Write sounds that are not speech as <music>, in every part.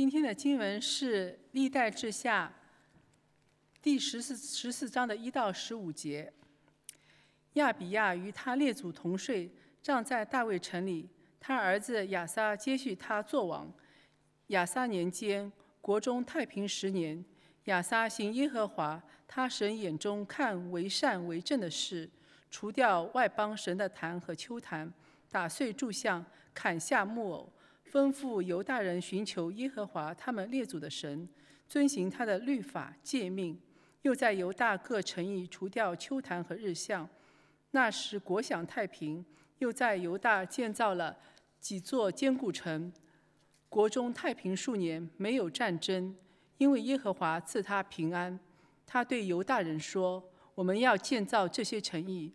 今天的经文是《历代志下》第十四十四章的一到十五节。亚比亚与他列祖同睡，葬在大卫城里。他儿子亚撒接续他做王。亚撒年间，国中太平十年。亚撒行耶和华他神眼中看为善为正的事，除掉外邦神的坛和丘坛，打碎柱像，砍下木偶。吩咐犹大人寻求耶和华他们列祖的神，遵行他的律法诫命，又在犹大各城邑除掉丘坛和日像。那时国享太平，又在犹大建造了几座坚固城，国中太平数年，没有战争，因为耶和华赐他平安。他对犹大人说：“我们要建造这些城邑，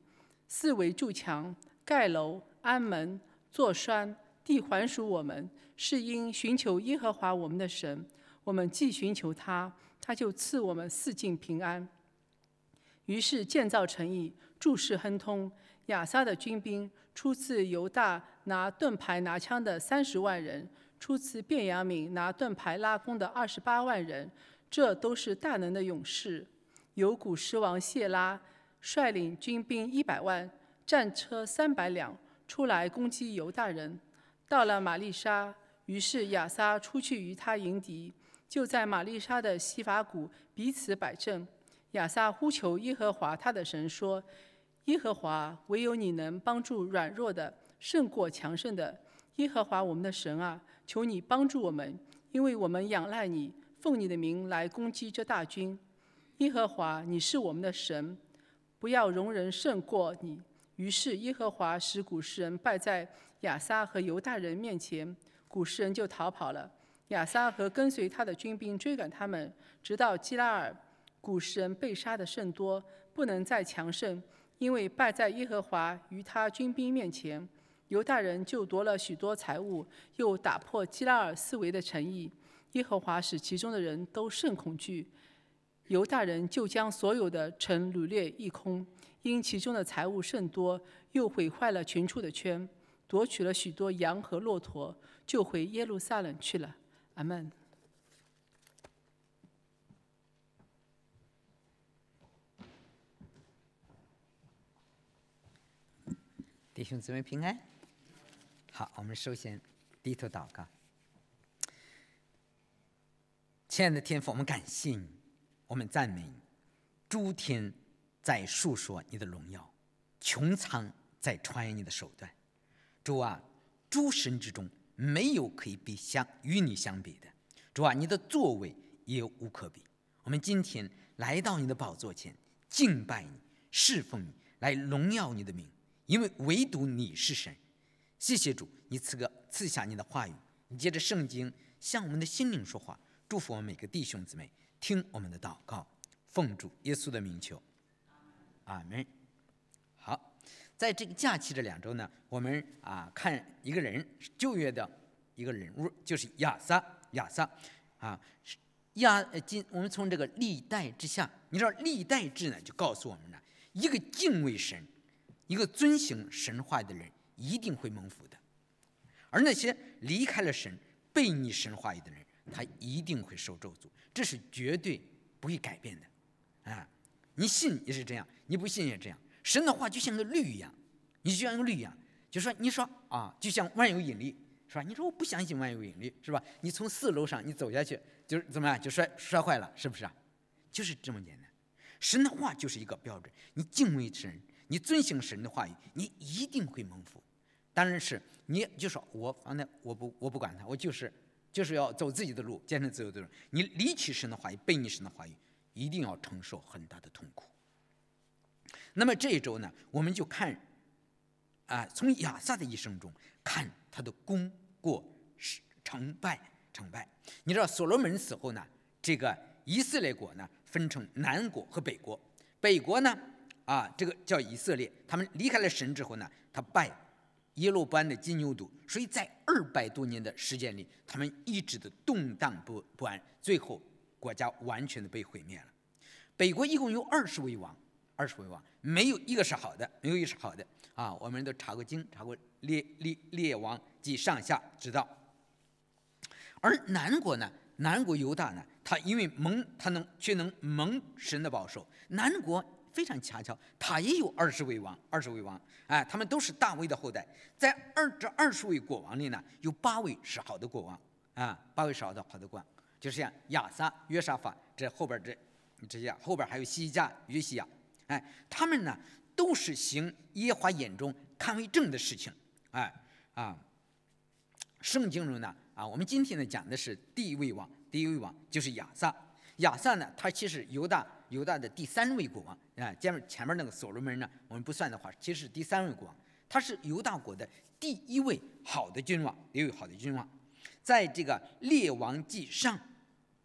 四围筑墙，盖楼，安门，做栓。”地还属我们，是因寻求耶和华我们的神。我们既寻求他，他就赐我们四境平安。于是建造城邑，诸事亨通。亚撒的军兵出自犹大拿盾牌拿枪的三十万人，出自便雅悯拿盾牌拉弓的二十八万人，这都是大能的勇士。有古狮王谢拉率领军兵一百万，战车三百辆，出来攻击犹大人。到了玛丽莎，于是亚撒出去与他迎敌，就在玛丽莎的西法谷彼此摆阵。亚撒呼求耶和华他的神说：“耶和华，唯有你能帮助软弱的，胜过强盛的。耶和华我们的神啊，求你帮助我们，因为我们仰赖你，奉你的名来攻击这大军。耶和华，你是我们的神，不要容人胜过你。”于是耶和华使古诗人败在亚撒和犹大人面前，古诗人就逃跑了。亚撒和跟随他的军兵追赶他们，直到基拉尔。古诗人被杀的甚多，不能再强盛，因为败在耶和华与他军兵面前。犹大人就夺了许多财物，又打破基拉尔四围的城邑。耶和华使其中的人都甚恐惧。犹大人就将所有的城掳掠一空，因其中的财物甚多，又毁坏了群畜的圈，夺取了许多羊和骆驼，就回耶路撒冷去了。阿门。弟兄姊妹平安。好，我们首先低头祷告。亲爱的天父，我们感谢你。我们赞美你，诸天在述说你的荣耀，穹苍在传扬你的手段。主啊，诸神之中没有可以比相与你相比的。主啊，你的作为也无可比。我们今天来到你的宝座前，敬拜你，侍奉你，来荣耀你的名，因为唯独你是神。谢谢主，你赐个赐下你的话语，你借着圣经向我们的心灵说话，祝福我们每个弟兄姊妹。听我们的祷告，奉主耶稣的名求，阿门。好，在这个假期这两周呢，我们啊看一个人旧约的一个人物，就是亚撒。亚撒啊，亚今我们从这个历代之下，你知道历代志呢，就告诉我们呢，一个敬畏神、一个遵行神话的人，一定会蒙福的；而那些离开了神、背逆神话的人，他一定会受咒诅。这是绝对不会改变的，啊，你信也是这样，你不信也这样。神的话就像个律一样，你就像个律一样，就说你说啊，就像万有引力，是吧？你说我不相信万有引力，是吧？你从四楼上你走下去，就是怎么样，就摔摔坏了，是不是啊？就是这么简单。神的话就是一个标准，你敬畏神，你遵行神的话语，你一定会蒙福。当然是你就说我反正我不我不管他，我就是。就是要走自己的路，坚持自由的路。你离弃神的话语，背逆神的话语，一定要承受很大的痛苦。那么这一周呢，我们就看啊，从亚萨的一生中看他的功过是成败成败。你知道所罗门死后呢，这个以色列国呢分成南国和北国。北国呢啊，这个叫以色列，他们离开了神之后呢，他败。耶路班的金牛犊，所以在二百多年的时间里，他们一直的动荡不不安，最后国家完全的被毁灭了。北国一共有二十位王，二十位王没有一个是好的，没有一个是好的啊！我们都查过经，查过列列列王及上下，知道。而南国呢，南国犹大呢，他因为蒙他能却能蒙神的保守，南国非常恰巧，他也有二十位王，二十位王，哎，他们都是大卫的后代，在二这二十位国王里呢，有八位是好的国王，啊，八位是好的好的国王，就是像亚撒、约沙法这后边这这些，后边还有西家、约西亚，哎，他们呢都是行耶和华眼中看为正的事情，哎啊，圣经中呢啊，我们今天呢讲的是第一位王，第一位王就是亚撒，亚撒呢他其实犹大犹大的第三位国王啊，前面前面那个所罗门呢我们不算的话，其实是第三位国王，他是犹大国的第一位好的君王，第一位好的君王，在这个列王记上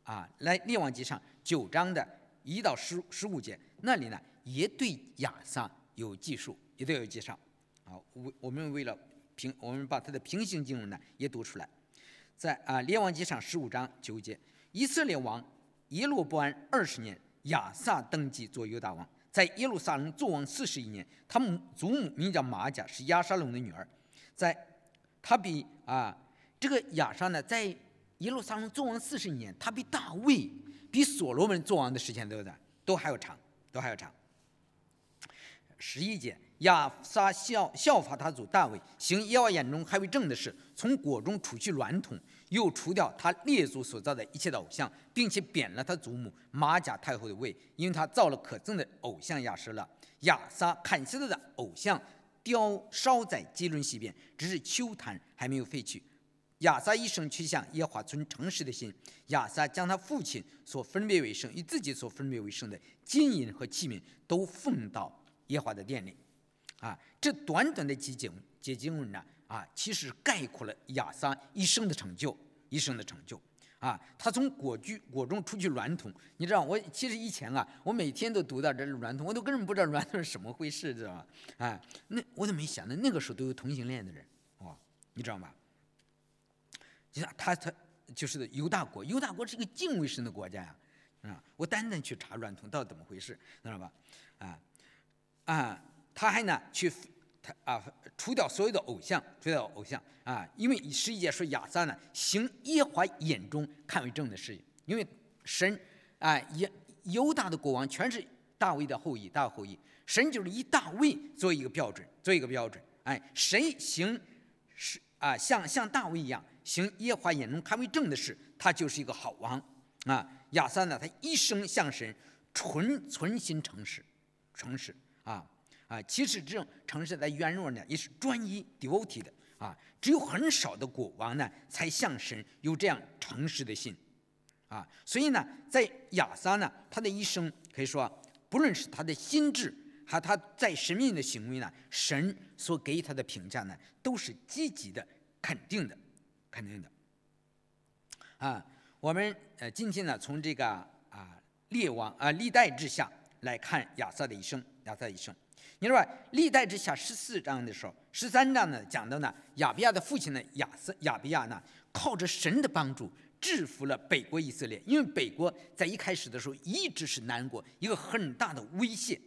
啊，来列王记上九章的一到十十五节那里呢。也对亚撒有记述，也都有介绍。啊，为我们为了平，我们把它的平行经文呢也读出来。在啊《列王记》上十五章九节，以色列王耶罗波安二十年，亚撒登基做犹大王，在耶路撒冷作王四十一年。他母祖母名叫玛甲，是亚沙龙的女儿。在他比啊这个亚撒呢，在耶路撒冷作王四十一年，他比大卫、比所罗门作王的时间都在都还要长，都还要长。十一节，亚撒效效法他祖大卫，行耶和华眼中还为正的事，从国中除去卵统，又除掉他列祖所造的一切的偶像，并且贬了他祖母马甲太后的位，因为他造了可憎的偶像亚舍了。亚撒砍下他的偶像，雕烧在基伦西边，只是秋坛还没有废去。亚撒一生去向耶和华存诚实的心。亚撒将他父亲所分别为圣与自己所分别为圣的金银和器皿都奉到。耶华的殿里，啊，这短短的几经几经文呢，啊其实概括了亚撒一生的成就，一生的成就，啊，他从果居果中出去娈童，你知道，我其实以前啊，我每天都读到这娈童，我都根本不知道娈童是什么回事，知道吧？啊，那我都没想到那个时候都有同性恋的人，哦，你知道吗？你看他他就是犹大国，犹大国是一个敬畏神的国家呀，啊，我单单去查娈童到底怎么回事，知道吧？啊。啊，他还呢去他啊除掉所有的偶像，除掉偶像啊，因为十一节说亚撒呢行耶华眼中看为正的事情，因为神啊犹犹大的国王全是大卫的后裔，大后裔，神就是以大卫做一个标准，做一个标准，哎，谁行是啊像像大卫一样行耶华眼中看为正的事，他就是一个好王啊。亚撒呢，他一生向神纯存心诚实，诚实。啊啊！其实这种城市在原文呢也是专一 devoted 的啊，只有很少的国王呢才像神有这样诚实的心啊。所以呢，在亚撒呢，他的一生可以说，不论是他的心智，还他在神命的行为呢，神所给予他的评价呢，都是积极的、肯定的、肯定的。啊，我们呃今天呢，从这个啊列王啊历代之下来看亚撒的一生。亚撒一生，你说历代之下十四章的时候，十三章呢讲到呢亚比亚的父亲呢亚瑟亚比亚呢靠着神的帮助制服了北国以色列，因为北国在一开始的时候一直是南国一个很大的威胁，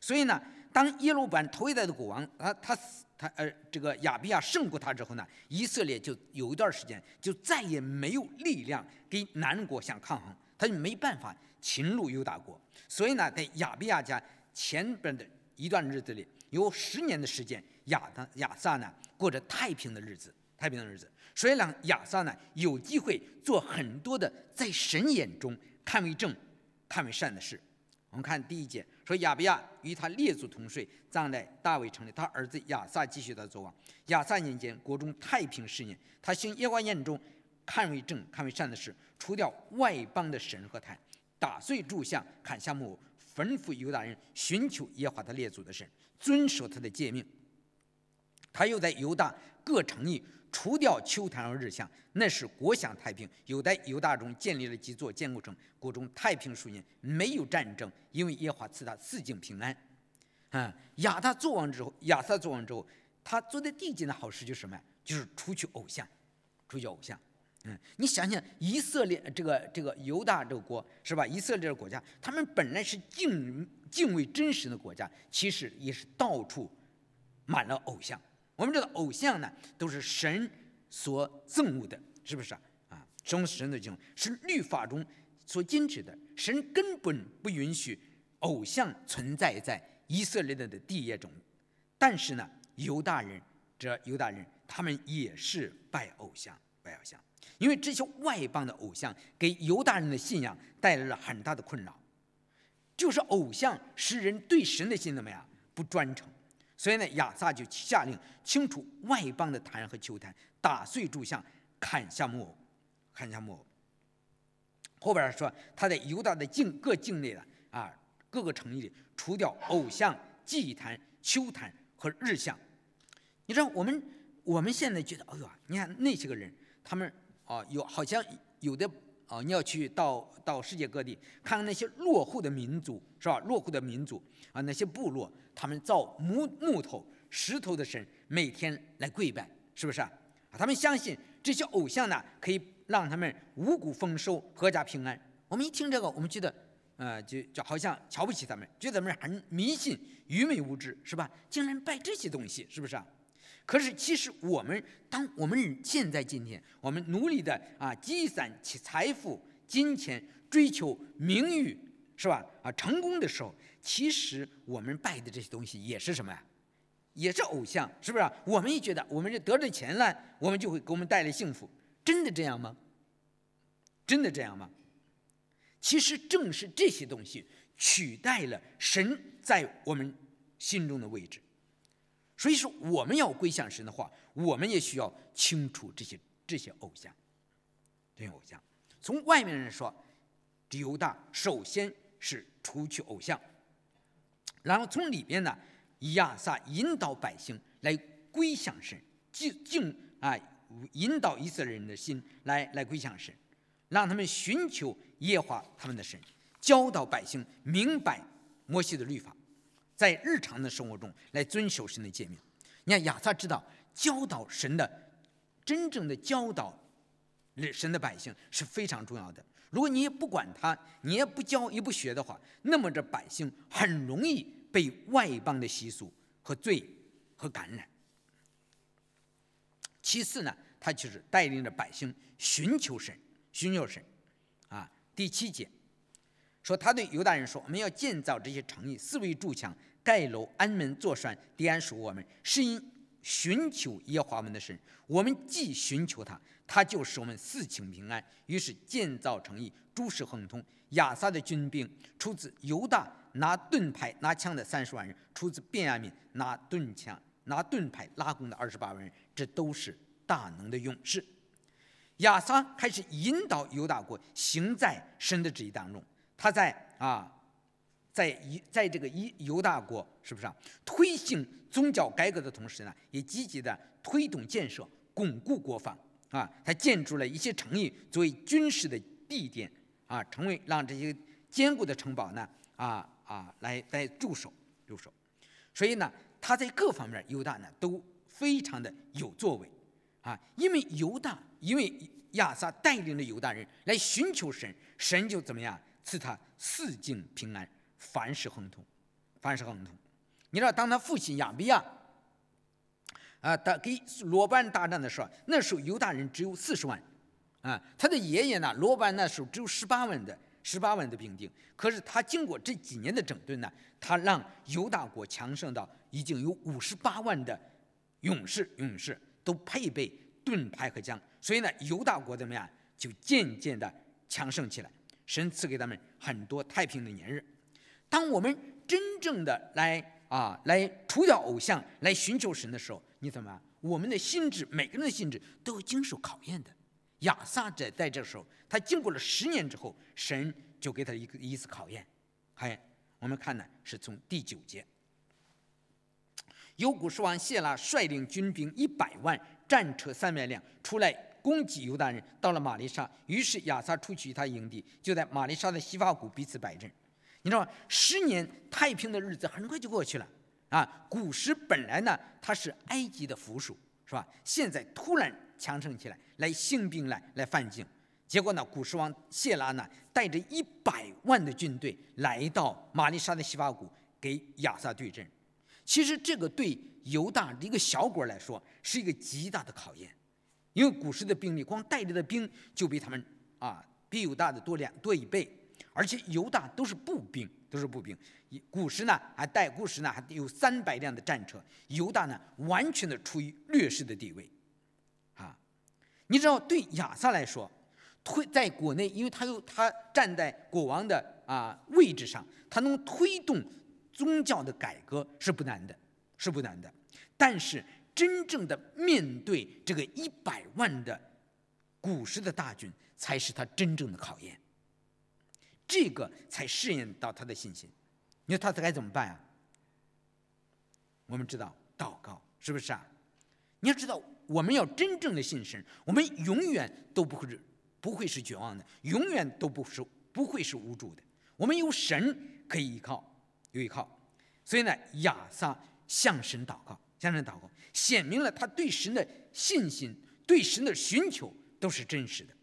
所以呢当耶路板头一代的国王啊他死他呃这个亚比亚胜过他之后呢，以色列就有一段时间就再也没有力量跟南国相抗衡，他就没办法侵入犹大国，所以呢在亚比亚家。前边的一段日子里，有十年的时间，亚当亚萨呢过着太平的日子，太平的日子。所以让亚萨呢有机会做很多的在神眼中看为正、看为善的事。我们看第一节，说亚比亚与他列祖同睡，葬在大卫城里。他儿子亚萨继续他作王。亚萨年间，国中太平十年。他行耶和华眼中看为正、看为善的事，除掉外邦的神和坛，打碎柱像，砍下木偶。吩咐犹大人寻求耶华他列祖的神，遵守他的诫命。他又在犹大各城邑除掉丘坛和日像，那是国享太平。有在犹大中建立了几座坚固城，国中太平数年，没有战争，因为耶和华赐他四境平安。啊，亚他做完之后，亚撒做完之后，他做的第一件的好事就是什么呀？就是除去偶像，除去偶像。嗯，你想想，以色列这个这个犹大这个国是吧？以色列这个国家，他们本来是敬敬畏真实的国家，其实也是到处满了偶像。我们知道，偶像呢都是神所憎恶的，是不是啊？什么神的敬？是律法中所禁止的。神根本不允许偶像存在在以色列的地业中。但是呢，犹大人，这犹大人他们也是拜偶像，拜偶像，因为这些外邦的偶像给犹大人的信仰带来了很大的困扰。就是偶像使人对神的心怎么样不专诚，所以呢，亚撒就下令清除外邦的坛和球坛，打碎柱像，砍下木偶，砍下木偶。后边说他在犹大的境各境内的啊各个城里除掉偶像、祭坛、丘坛和日像。你知道我们我们现在觉得，哎呦，你看那些个人，他们啊有好像有的。啊，你要去到到世界各地看看那些落后的民族，是吧？落后的民族啊，那些部落，他们造木木头、石头的神，每天来跪拜，是不是啊？他们相信这些偶像呢，可以让他们五谷丰收、阖家平安。我们一听这个，我们觉得，呃，就就好像瞧不起他们，觉得他们很迷信、愚昧无知，是吧？竟然拜这些东西，是不是啊？可是，其实我们当我们现在今天，我们努力的啊积攒起财富、金钱、追求名誉，是吧？啊，成功的时候，其实我们拜的这些东西也是什么呀？也是偶像，是不是？我们也觉得，我们这得着钱了，我们就会给我们带来幸福，真的这样吗？真的这样吗？其实正是这些东西取代了神在我们心中的位置。所以说，我们要归向神的话，我们也需要清除这些这些偶像，这些偶像。从外面人说，犹大首先是除去偶像，然后从里边呢，亚撒引导百姓来归向神，敬敬啊，引导以色列人的心来来归向神，让他们寻求耶和华他们的神，教导百姓明白摩西的律法。在日常的生活中来遵守神的诫命。你看亚萨知道教导神的真正的教导神的百姓是非常重要的。如果你也不管他，你也不教也不学的话，那么这百姓很容易被外邦的习俗和罪和感染。其次呢，他就是带领着百姓寻求神，寻求神。啊，第七节。说他对犹大人说：“我们要建造这些城邑，四围筑墙，盖楼，安门，坐栓，地安属我们，是因寻求耶和华们的神。我们既寻求他，他就使我们四境平安。于是建造城邑，诸事亨通。亚撒的军兵出自犹大，拿盾牌拿枪的三十万人；出自便雅悯，拿盾枪拿盾牌拉弓的二十八万人。这都是大能的勇士。亚撒开始引导犹大国行在神的旨意当中。”他在啊，在一在这个一犹大国，是不是啊？推行宗教改革的同时呢，也积极的推动建设、巩固国防啊。他建筑了一些城邑作为军事的地点啊，成为让这些坚固的城堡呢啊啊来来驻守驻守。所以呢，他在各方面犹大呢都非常的有作为啊，因为犹大，因为亚撒带领着犹大人来寻求神，神就怎么样？赐他四境平安，凡事亨通，凡事亨通。你知道，当他父亲亚比亚啊，他给罗班大战的时候，那时候犹大人只有四十万，啊，他的爷爷呢，罗班那时候只有十八万的十八万的兵丁。可是他经过这几年的整顿呢，他让犹大国强盛到已经有五十八万的勇士，勇士都配备盾牌和枪，所以呢，犹大国怎么样，就渐渐的强盛起来。神赐给他们很多太平的年日。当我们真正的来啊，来除掉偶像，来寻求神的时候，你怎么？我们的心智，每个人的心智都要经受考验的。亚撒在在这时候，他经过了十年之后，神就给他一个一次考验。还我们看呢，是从第九节，有古时王谢拉率领军兵一百万，战车三百辆出来。攻击犹大人，到了玛丽莎，于是亚撒出去与他营地，就在玛丽莎的西法谷彼此摆阵。你知道吗？十年太平的日子很快就过去了啊！古时本来呢，它是埃及的附属，是吧？现在突然强盛起来，来兴兵来来犯境。结果呢，古时王谢拉呢，带着一百万的军队来到玛丽莎的西法谷，给亚撒对阵。其实这个对犹大一个小国来说，是一个极大的考验。因为古时的兵力，光带着的兵就比他们啊比犹大的多两多一倍，而且犹大都是步兵，都是步兵。古时呢还带古时呢还有三百辆的战车，犹大呢完全的处于劣势的地位，啊，你知道对亚萨来说，推在国内，因为他有他站在国王的啊位置上，他能推动宗教的改革是不难的，是不难的，但是。真正的面对这个一百万的古时的大军，才是他真正的考验。这个才试验到他的信心。你说他该怎么办啊？我们知道祷告是不是啊？你要知道，我们要真正的信神，我们永远都不会是不会是绝望的，永远都不是不会是无助的。我们有神可以依靠，有依靠。所以呢，亚撒向神祷告。向神祷告，显明了他对神的信心，对神的寻求都是真实的。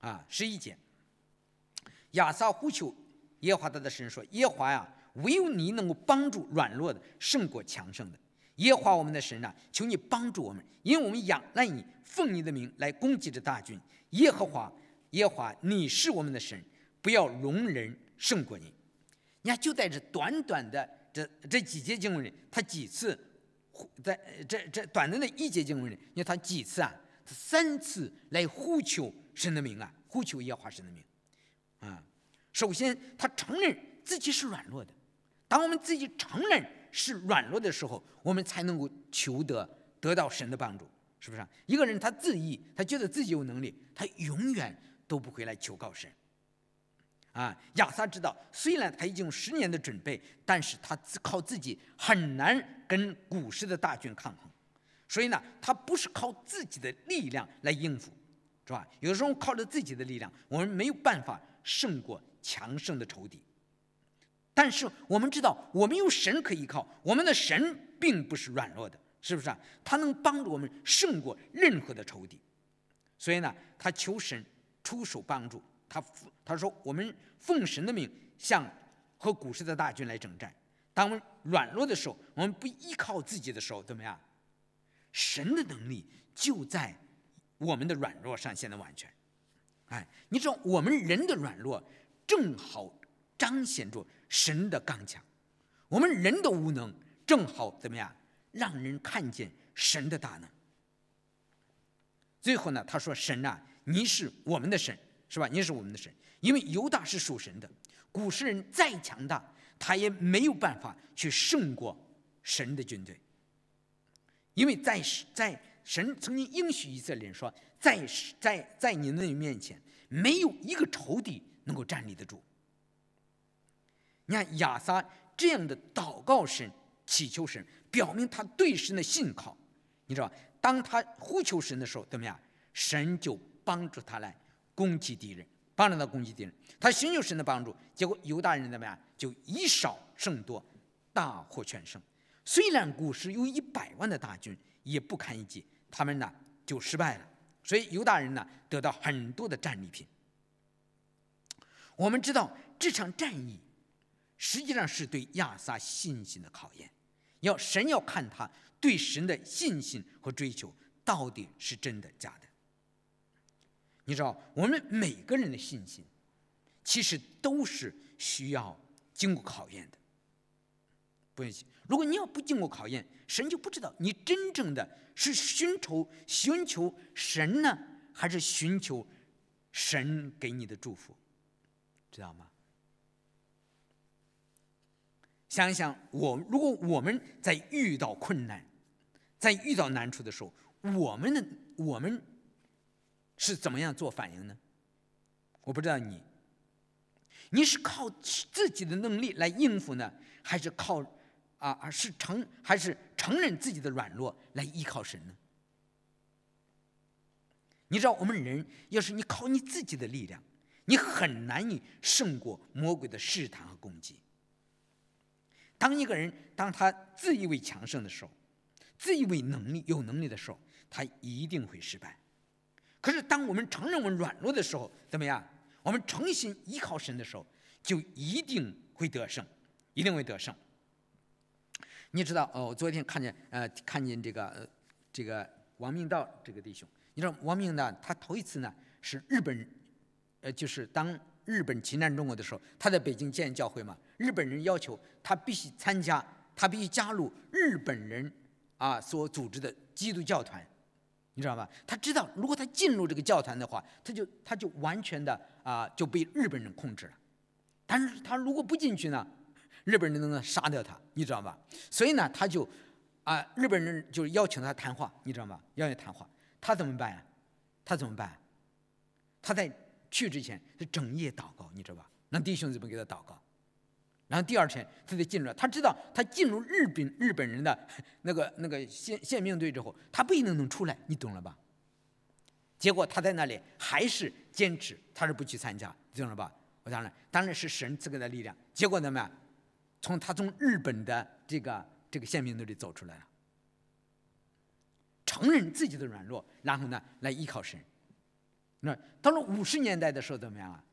啊，十一节，亚撒呼求耶和华他的神说：“耶和华呀，唯有你能够帮助软弱的胜过强盛的。耶和华我们的神啊，求你帮助我们，因为我们仰赖你，奉你的名来攻击这大军。耶和华，耶和华，你是我们的神，不要容人胜过你。你看，就在这短短的这这几节经文里，他几次。”在这这短暂的一节经文里，你看他几次啊？他三次来呼求神的名啊，呼求耶和华神的名啊。首先，他承认自己是软弱的。当我们自己承认是软弱的时候，我们才能够求得得到神的帮助，是不是？一个人他自义，他觉得自己有能力，他永远都不会来求告神。啊，亚撒知道，虽然他已经十年的准备，但是他靠自己很难跟古时的大军抗衡，所以呢，他不是靠自己的力量来应付，是吧？有的时候靠着自己的力量，我们没有办法胜过强盛的仇敌。但是我们知道，我们有神可依靠，我们的神并不是软弱的，是不是啊？他能帮助我们胜过任何的仇敌，所以呢，他求神出手帮助。他他说：“我们奉神的命向和古时的大军来征战。当我们软弱的时候，我们不依靠自己的时候，怎么样？神的能力就在我们的软弱上显得完全。哎，你知道，我们人的软弱正好彰显着神的刚强；我们人的无能正好怎么样，让人看见神的大能。最后呢，他说：‘神啊，你是我们的神。’”是吧？你是我们的神，因为犹大是属神的。古时人再强大，他也没有办法去胜过神的军队，因为在在神曾经应许以色列人说，在在在你那面前，没有一个仇敌能够站立得住。你看亚撒这样的祷告神、祈求神，表明他对神的信靠。你知道，当他呼求神的时候，怎么样？神就帮助他来。攻击敌人，帮助他攻击敌人，他寻求神的帮助，结果犹大人怎么样？就以少胜多，大获全胜。虽然古时有一百万的大军，也不堪一击，他们呢就失败了。所以犹大人呢得到很多的战利品。我们知道这场战役实际上是对亚撒信心的考验，要神要看他对神的信心和追求到底是真的假的。你知道，我们每个人的信心，其实都是需要经过考验的。不用信，如果你要不经过考验，神就不知道你真正的是寻求寻求神呢，还是寻求神给你的祝福，知道吗？想一想，我如果我们在遇到困难，在遇到难处的时候，我们的我们。是怎么样做反应呢？我不知道你，你是靠自己的能力来应付呢，还是靠啊啊是承还是承认自己的软弱来依靠神呢？你知道我们人要是你靠你自己的力量，你很难以胜过魔鬼的试探和攻击。当一个人当他自以为强盛的时候，自以为能力有能力的时候，他一定会失败。可是，当我们承认我们软弱的时候，怎么样？我们诚心依靠神的时候，就一定会得胜，一定会得胜。你知道，哦，我昨天看见，呃，看见这个，这个王明道这个弟兄，你知道王明呢，他头一次呢是日本，呃，就是当日本侵占中国的时候，他在北京建教会嘛，日本人要求他必须参加，他必须加入日本人啊所组织的基督教团，你知道吧？他知道如果他进入这个教团的话，他就他就完全的啊就被日本人控制了。但是他如果不进去呢，日本人能杀掉他，你知道吧？所以呢，他就啊，日本人就邀请他谈话，你知道吗？邀请谈话，他怎么办呀？他怎么办？他在去之前是整夜祷告，你知道吧？让弟兄姊妹给他祷告，然后第二天他就进入了。他知道他进入日本日本人的 <laughs> 那个那个宪宪兵队之后，他不一定能出来，你懂了吧？结果他在那里还是坚持，他是不去参加，懂了吧？我当然，当然是神赐给他力量。结果怎么样？从他从日本的这个这个宪兵队里走出来了，承认自己的软弱，然后呢，来依靠神。那到了五十年代的时候怎么样啊？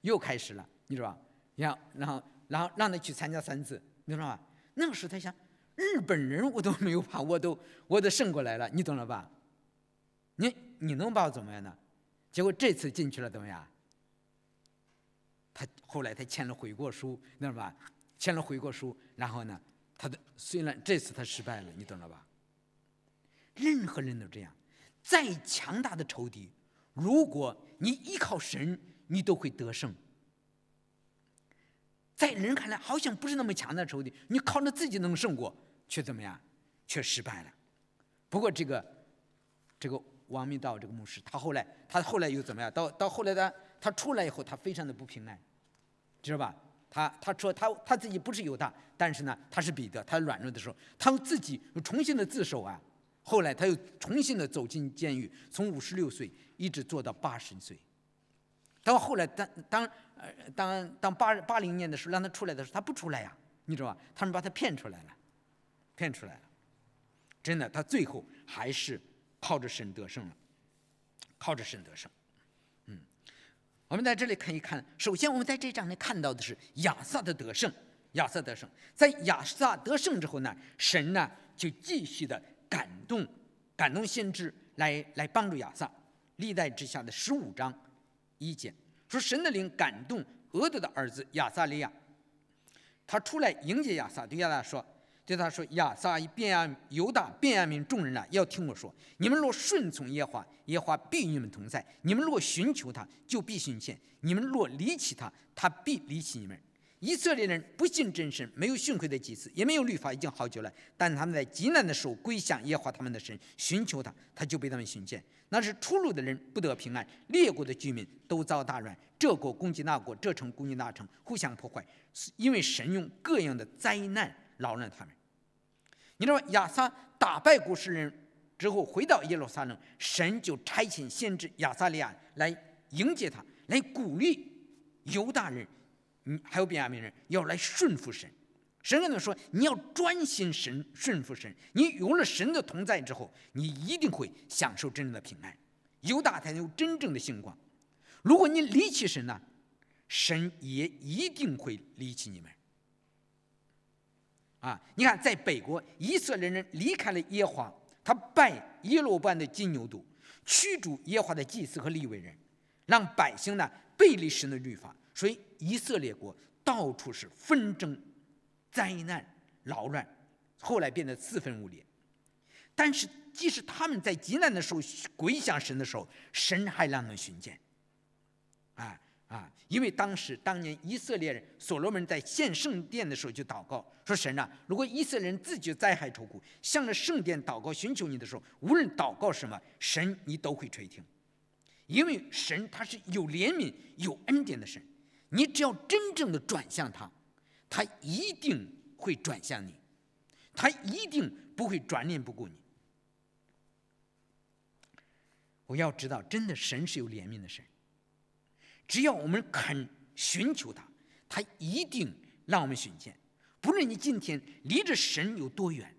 又开始了，你知道吧？让然后然后让他去参加三次，你知道吧？那个时候他想，日本人我都没有怕，我都我都胜过来了，你懂了吧？你你能把我怎么样呢？结果这次进去了怎么样？他后来他签了悔过书，知道吧？签了悔过书，然后呢，他的虽然这次他失败了，你懂了吧？任何人都这样，再强大的仇敌，如果你依靠神，你都会得胜。在人看来好像不是那么强的仇敌，你靠着自己能胜过，却怎么样？却失败了。不过这个这个王明道这个牧师，他后来他后来又怎么样？到到后来他他出来以后，他非常的不平安。知道吧？他他说他他自己不是犹大，但是呢，他是彼得。他软弱的时候，他自己又重新的自首啊。后来他又重新的走进监狱，从五十六岁一直做到八十岁。到后来当当呃当当八八零年的时候，让他出来的时候，他不出来呀。你知道吧？他们把他骗出来了，骗出来了。真的，他最后还是靠着神得胜了，靠着神得胜。嗯我们在这里可以看，首先我们在这章里看到的是亚萨的得胜，亚萨得胜。在亚萨得胜之后呢，神呢就继续的感动，感动先知来来帮助亚萨。历代之下的十五章意见说，神的灵感动俄德的儿子亚撒利亚，他出来迎接亚萨，对亚萨说。对他说：“亚撒、便亚犹大、便亚民众人啊，要听我说。你们若顺从耶华，耶华必与你们同在；你们若寻求他，就必寻见；你们若离弃他，他必离弃你们。以色列人不信真神，没有训诲的祭司，也没有律法，已经好久了。但他们在极难的时候归向耶和华他们的神，寻求他，他就被他们寻见。那是出路的人不得平安，列国的居民都遭大乱。这国攻击那国，这城攻击那城，互相破坏，因为神用各样的灾难扰乱他们。”你知道亚撒打败古实人之后回到耶路撒冷，神就差遣先知亚撒利亚来迎接他，来鼓励犹大人，嗯，还有便雅悯人要来顺服神。神跟他说：“你要专心神，顺服神。你有了神的同在之后，你一定会享受真正的平安。犹大才能有真正的兴光。如果你离弃神呢，神也一定会离弃你们。”啊，你看，在北国，以色列人离开了耶华，他拜耶罗班的金牛犊，驱逐耶华的祭司和利未人，让百姓呢背离神的律法，所以以色列国到处是纷争、灾难、扰乱，后来变得四分五裂。但是，即使他们在极难的时候归向神的时候，神还让他们寻见。啊。啊，因为当时当年以色列人所罗门在建圣殿的时候就祷告说：“神啊，如果以色列人自己灾害愁苦，向着圣殿祷告寻求你的时候，无论祷告什么，神你都会垂听，因为神他是有怜悯、有恩典的神，你只要真正的转向他，他一定会转向你，他一定不会转念不顾你。我要知道，真的神是有怜悯的神。”只要我们肯寻求他，他一定让我们寻见。不论你今天离着神有多远，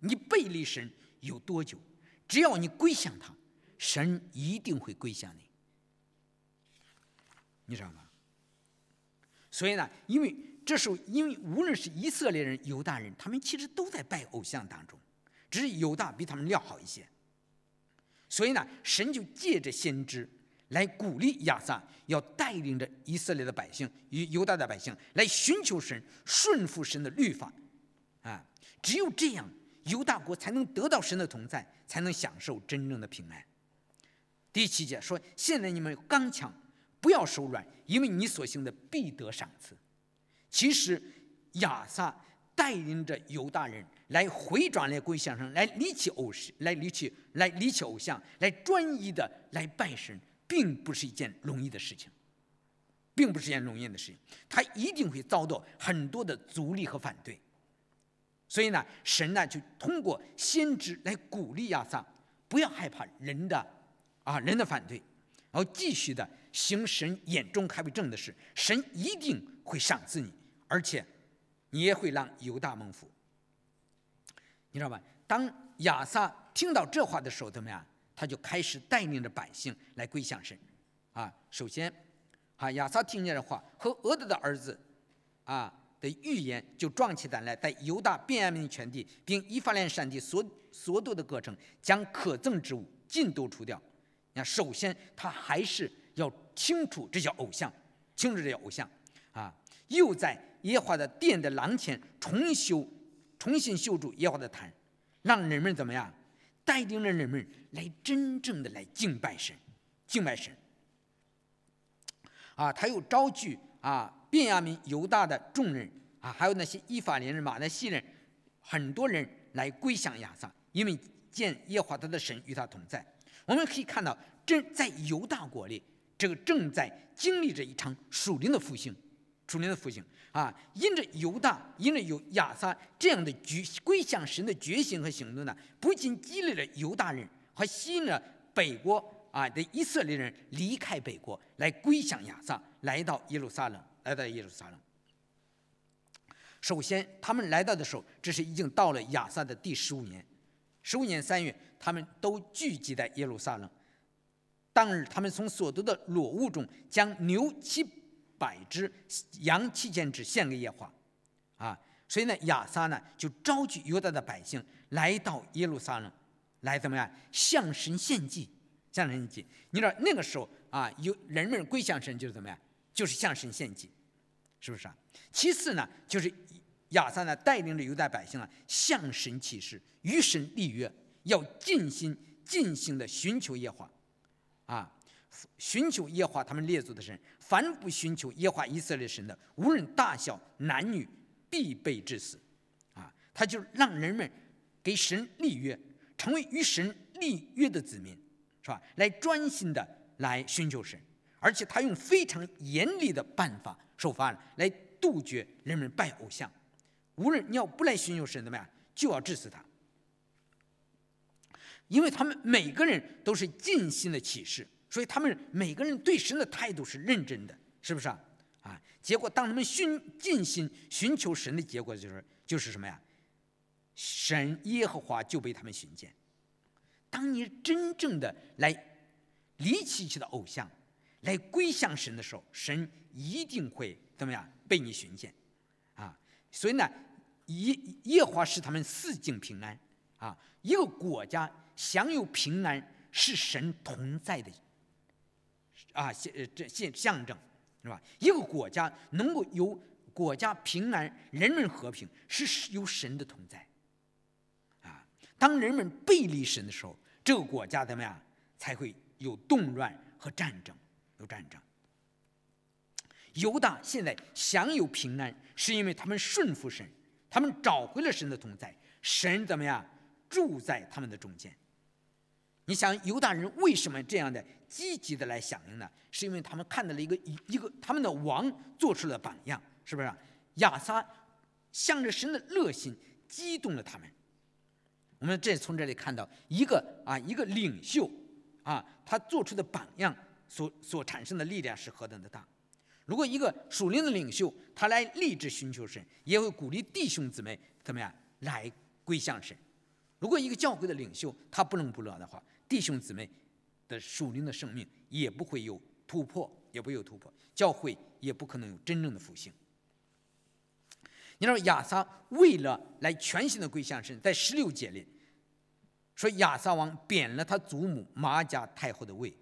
你背离神有多久，只要你归向他，神一定会归向你。你知道吗？所以呢，因为这时候，因为无论是以色列人、犹大人，他们其实都在拜偶像当中，只是犹大比他们料好一些。所以呢，神就借着先知来鼓励亚撒，要带领着以色列的百姓与犹大的百姓来寻求神，顺服神的律法，啊，只有这样，犹大国才能得到神的同在，才能享受真正的平安。第七节说：“现在你们刚强，不要手软，因为你所行的必得赏赐。”其实亚撒带领着犹大人。来回转来归向神，来离弃偶像，来离弃来离弃偶像，来专一的来拜神，并不是一件容易的事情，并不是一件容易的事情，他一定会遭到很多的阻力和反对。所以呢，神呢就通过先知来鼓励亚撒，不要害怕人的啊人的反对，然后继续的行神眼中看为正的事，神一定会赏赐你，而且你也会让犹大蒙福。你知道吧？当亚撒听到这话的时候，怎么样？他就开始带领着百姓来归向神。啊，首先，啊，亚撒听见这话，和俄德的儿子，啊的预言，就壮起胆来，在犹大、便雅悯全地，并以法莲山地所所多的各城，将可憎之物尽都除掉。你看，首先他还是要清除这些偶像，清除这些偶像。啊，又在耶和华的殿的廊前重修。重新修筑耶和华的坛，让人们怎么样？带领着人们来真正的来敬拜神，敬拜神。啊，他又招聚啊，便雅悯、犹大的众人啊，还有那些以法莲人、马来西人，很多人来归向亚撒，因为见耶和华他的神与他同在。我们可以看到，正在犹大国里，这个正在经历着一场属灵的复兴，属灵的复兴。啊，因着犹大，因着有亚撒这样的决归向神的决心和行动呢，不仅激励了犹大人，还吸引了北国啊的以色列人离开北国，来归向亚撒，来到耶路撒冷，来到耶路撒冷。首先，他们来到的时候，这是已经到了亚撒的第十五年，十五年三月，他们都聚集在耶路撒冷。当日，他们从所得的裸物中将牛七。百只羊七千只献给耶和华，啊，所以呢，亚撒呢就召集犹大的百姓来到耶路撒冷，来怎么样向神献祭，向神献祭。你知道那个时候啊，有人们归向神就是怎么样，就是向神献祭，是不是啊？其次呢，就是亚撒呢带领着犹大百姓啊向神起誓，与神立约，要尽心尽心的寻求耶和华，啊。寻求耶和华他们列祖的神，凡不寻求耶和华以色列神的，无论大小男女，必被致死。啊，他就让人们给神立约，成为与神立约的子民，是吧？来专心的来寻求神，而且他用非常严厉的办法手法来杜绝人们拜偶像。无论你要不来寻求神，怎么样，就要致死他。因为他们每个人都是尽心的启示。所以他们每个人对神的态度是认真的，是不是啊？啊，结果当他们寻尽心寻求神的结果就是就是什么呀？神耶和华就被他们寻见。当你真正的来离弃起的偶像，来归向神的时候，神一定会怎么样被你寻见啊？所以呢，耶耶和华使他们四境平安啊。一个国家享有平安，是神同在的。啊，象这象象征是吧？一个国家能够有国家平安、人们和平，是有神的同在。啊，当人们背离神的时候，这个国家怎么样才会有动乱和战争？有战争。犹大现在享有平安，是因为他们顺服神，他们找回了神的同在，神怎么样住在他们的中间？你想犹大人为什么这样的积极的来响应呢？是因为他们看到了一个一一个他们的王做出了榜样，是不是？亚撒向着神的热心激动了他们。我们这从这里看到一个啊一个领袖啊他做出的榜样所所产生的力量是何等的大。如果一个属灵的领袖他来立志寻求神，也会鼓励弟兄姊妹怎么样来归向神。如果一个教会的领袖他不冷不热的话，弟兄姊妹的属灵的生命也不会有突破，也不会有突破，教会也不可能有真正的复兴。你知道亚撒为了来全新的归向神，在十六节里，说亚撒王贬了他祖母玛迦太后的位，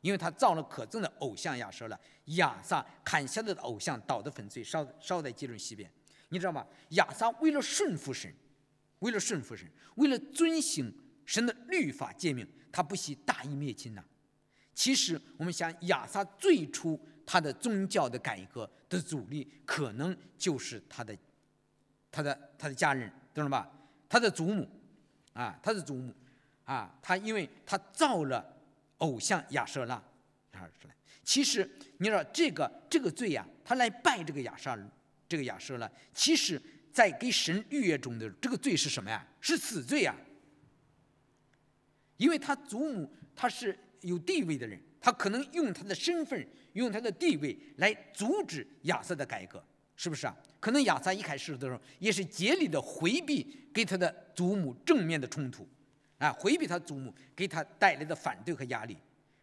因为他造了可憎的偶像亚瑟了。亚撒砍下的偶像倒得粉碎，烧烧在基伦西边。你知道吗？亚撒为了顺服神，为了顺服神，为了遵行神的律法诫命，他不惜大义灭亲呐。其实我们想，亚撒最初他的宗教的改革的阻力，可能就是他的、他的、他的家人，懂了吧？他的祖母，啊，他的祖母，啊，他因为他造了偶像亚舍拉，啊，其实你知道这个这个罪呀，他来拜这个亚舍这个亚舍拉，其实在给神预约中的这个罪是什么呀？是死罪呀，因为他祖母他是。有地位的人，他可能用他的身份、用他的地位来阻止亚瑟的改革，是不是啊？可能亚瑟一开始的时候也是竭力的回避给他的祖母正面的冲突，啊，回避他祖母给他带来的反对和压力。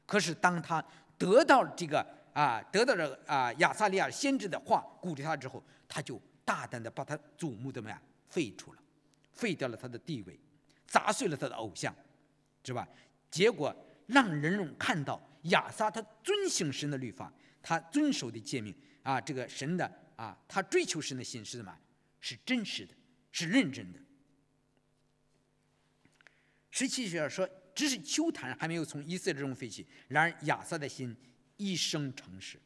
可是当他得到这个啊，得到了啊亚撒利亚先知的话鼓励他之后，他就大胆的把他祖母怎么样废除了，废掉了他的地位，砸碎了他的偶像，是吧？结果。让人们看到亚撒他遵行神的律法，他遵守的诫命啊，这个神的啊，他追求神的心是什么？是真实的，是认真的。十七节说，只是秋坛还没有从以色列中废弃，然而亚撒的心一生诚实。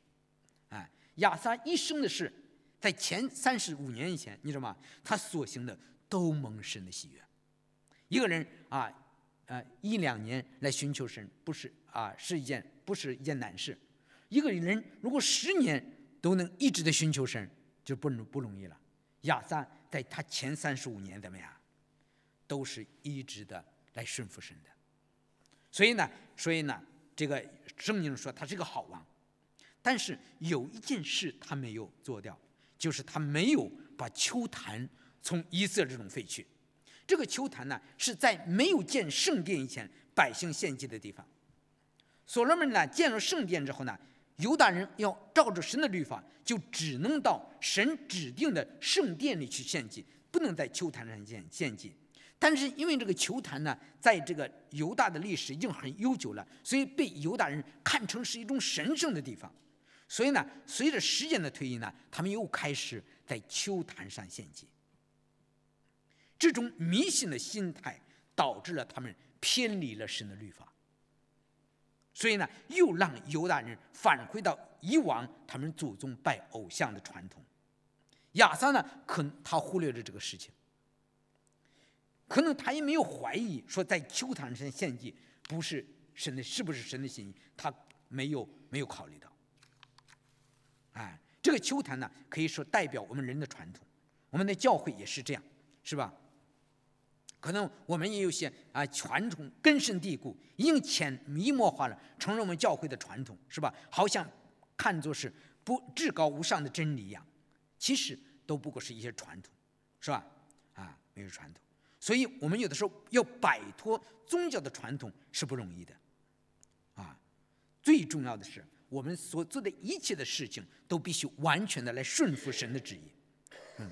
哎，亚撒一生的事，在前三十五年以前，你知道吗？他所行的都蒙神的喜悦。一个人啊。啊，一两年来寻求神，不是啊，是一件不是一件难事。一个人如果十年都能一直的寻求神，就不不容易了。亚撒在他前三十五年怎么样，都是一直的来顺服神的。所以呢，所以呢，这个圣经说他是个好王，但是有一件事他没有做掉，就是他没有把秋坛从以色列中废去。这个秋坛呢，是在没有建圣殿以前，百姓献祭的地方。所罗门呢建了圣殿之后呢，犹大人要照着神的律法，就只能到神指定的圣殿里去献祭，不能在秋坛上献献祭。但是因为这个球坛呢，在这个犹大的历史已经很悠久了，所以被犹大人看成是一种神圣的地方。所以呢，随着时间的推移呢，他们又开始在秋坛上献祭。这种迷信的心态导致了他们偏离了神的律法，所以呢，又让犹大人返回到以往他们祖宗拜偶像的传统。亚撒呢，可能他忽略了这个事情，可能他也没有怀疑说在秋坛上献祭不是神的，是不是神的心意，他没有没有考虑到。哎，这个秋坛呢，可以说代表我们人的传统，我们的教会也是这样，是吧？可能我们也有些啊传统根深蒂固，已经潜移默化了，成了我们教会的传统，是吧？好像看作是不至高无上的真理一样，其实都不过是一些传统，是吧？啊，没有传统，所以我们有的时候要摆脱宗教的传统是不容易的，啊，最重要的是我们所做的一切的事情都必须完全的来顺服神的旨意，嗯，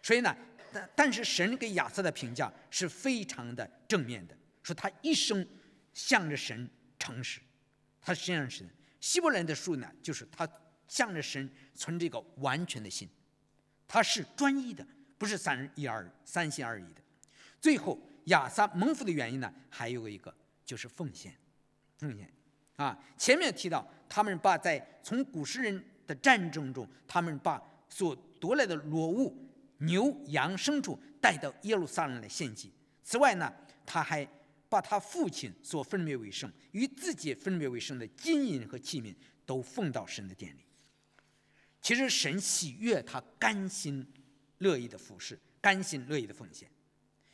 所以呢。但但是神给亚瑟的评价是非常的正面的，说他一生向着神诚实，他实际上是希伯来的书呢，就是他向着神存这个完全的心，他是专一的，不是三一二三心二意的。最后亚瑟蒙福的原因呢，还有一个就是奉献，奉献啊，前面提到他们把在从古时人的战争中，他们把所夺来的裸物。牛羊牲畜带到耶路撒冷来献祭。此外呢，他还把他父亲所分别为圣与自己分别为圣的金银和器皿都奉到神的殿里。其实神喜悦他甘心乐意的服侍，甘心乐意的奉献。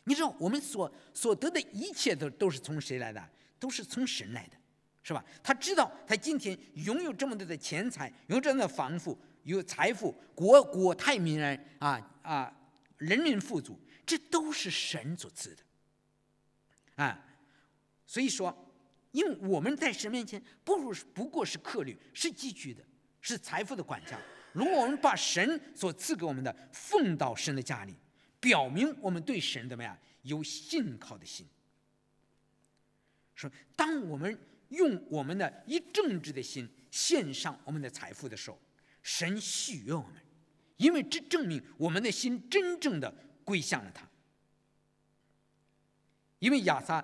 你知道，我们所所得的一切都都是从谁来的？都是从神来的，是吧？他知道他今天拥有这么多的钱财，拥有这样的房富。有财富，国国泰民安啊啊，人民富足，这都是神所赐的，啊，所以说，因为我们在神面前不如不过是客旅，是寄居的，是财富的管家。如果我们把神所赐给我们的奉到神的家里，表明我们对神怎么样有信靠的心，说，当我们用我们的以正直的心献上我们的财富的时候，神喜悦我们，因为这证明我们的心真正的归向了他。因为亚撒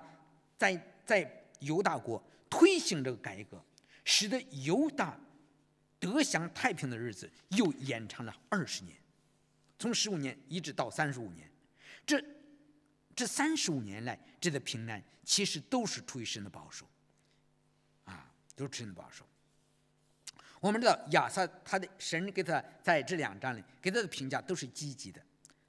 在在犹大国推行这个改革，使得犹大得享太平的日子又延长了二十年，从十五年一直到三十五年，这这三十五年来这个平安，其实都是出于神的保守，啊，都是神的保守。我们知道亚撒他的神给他在这两章里给他的评价都是积极的，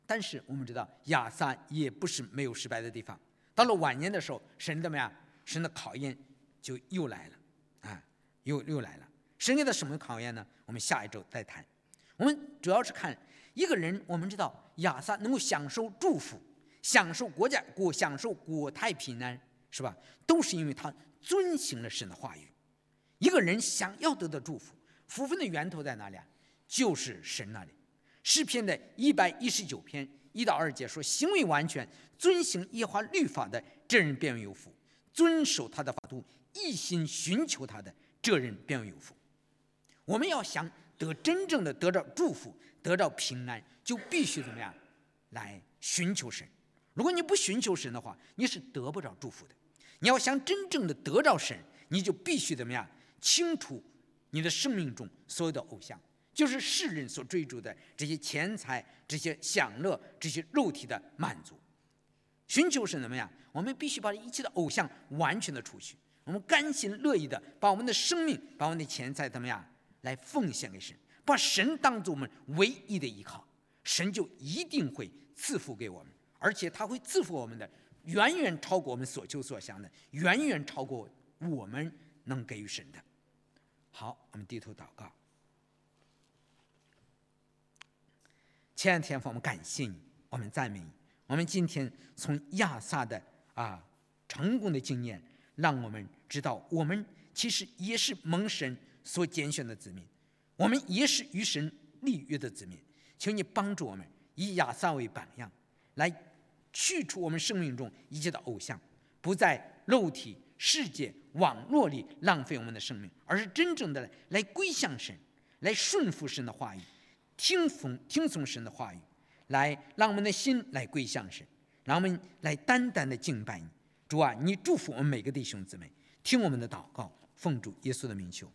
但是我们知道亚撒也不是没有失败的地方。到了晚年的时候，神怎么样？神的考验就又来了，啊，又又来了。神给他什么考验呢？我们下一周再谈。我们主要是看一个人，我们知道亚撒能够享受祝福，享受国家国享受国泰平安，是吧？都是因为他遵行了神的话语。一个人想要得到祝福，福分的源头在哪里啊？就是神那里。诗篇的一百一十九篇一到二节说：行为完全。遵行耶和华律法的这人便为有福，遵守他的法度，一心寻求他的这人便为有福。我们要想得真正的得到祝福，得到平安，就必须怎么样来寻求神。如果你不寻求神的话，你是得不着祝福的。你要想真正的得着神，你就必须怎么样清楚你的生命中所有的偶像，就是世人所追逐的这些钱财、这些享乐、这些肉体的满足。寻求神怎么样？我们必须把一切的偶像完全的除去。我们甘心乐意的把我们的生命、把我们的钱财怎么样来奉献给神，把神当做我们唯一的依靠，神就一定会赐福给我们，而且他会赐福我们的远远超过我们所求所想的，远远超过我们能给予神的。好，我们低头祷告。前天父，我们感谢你，我们赞美你。我们今天从亚萨的啊成功的经验，让我们知道，我们其实也是蒙神所拣选的子民，我们也是与神立约的子民。求你帮助我们，以亚萨为榜样，来去除我们生命中一切的偶像，不在肉体、世界、网络里浪费我们的生命，而是真正的来归向神，来顺服神的话语，听从听从神的话语。来，让我们的心来归向神，让我们来单单的敬拜你，主啊，你祝福我们每个弟兄姊妹，听我们的祷告，奉主耶稣的名求。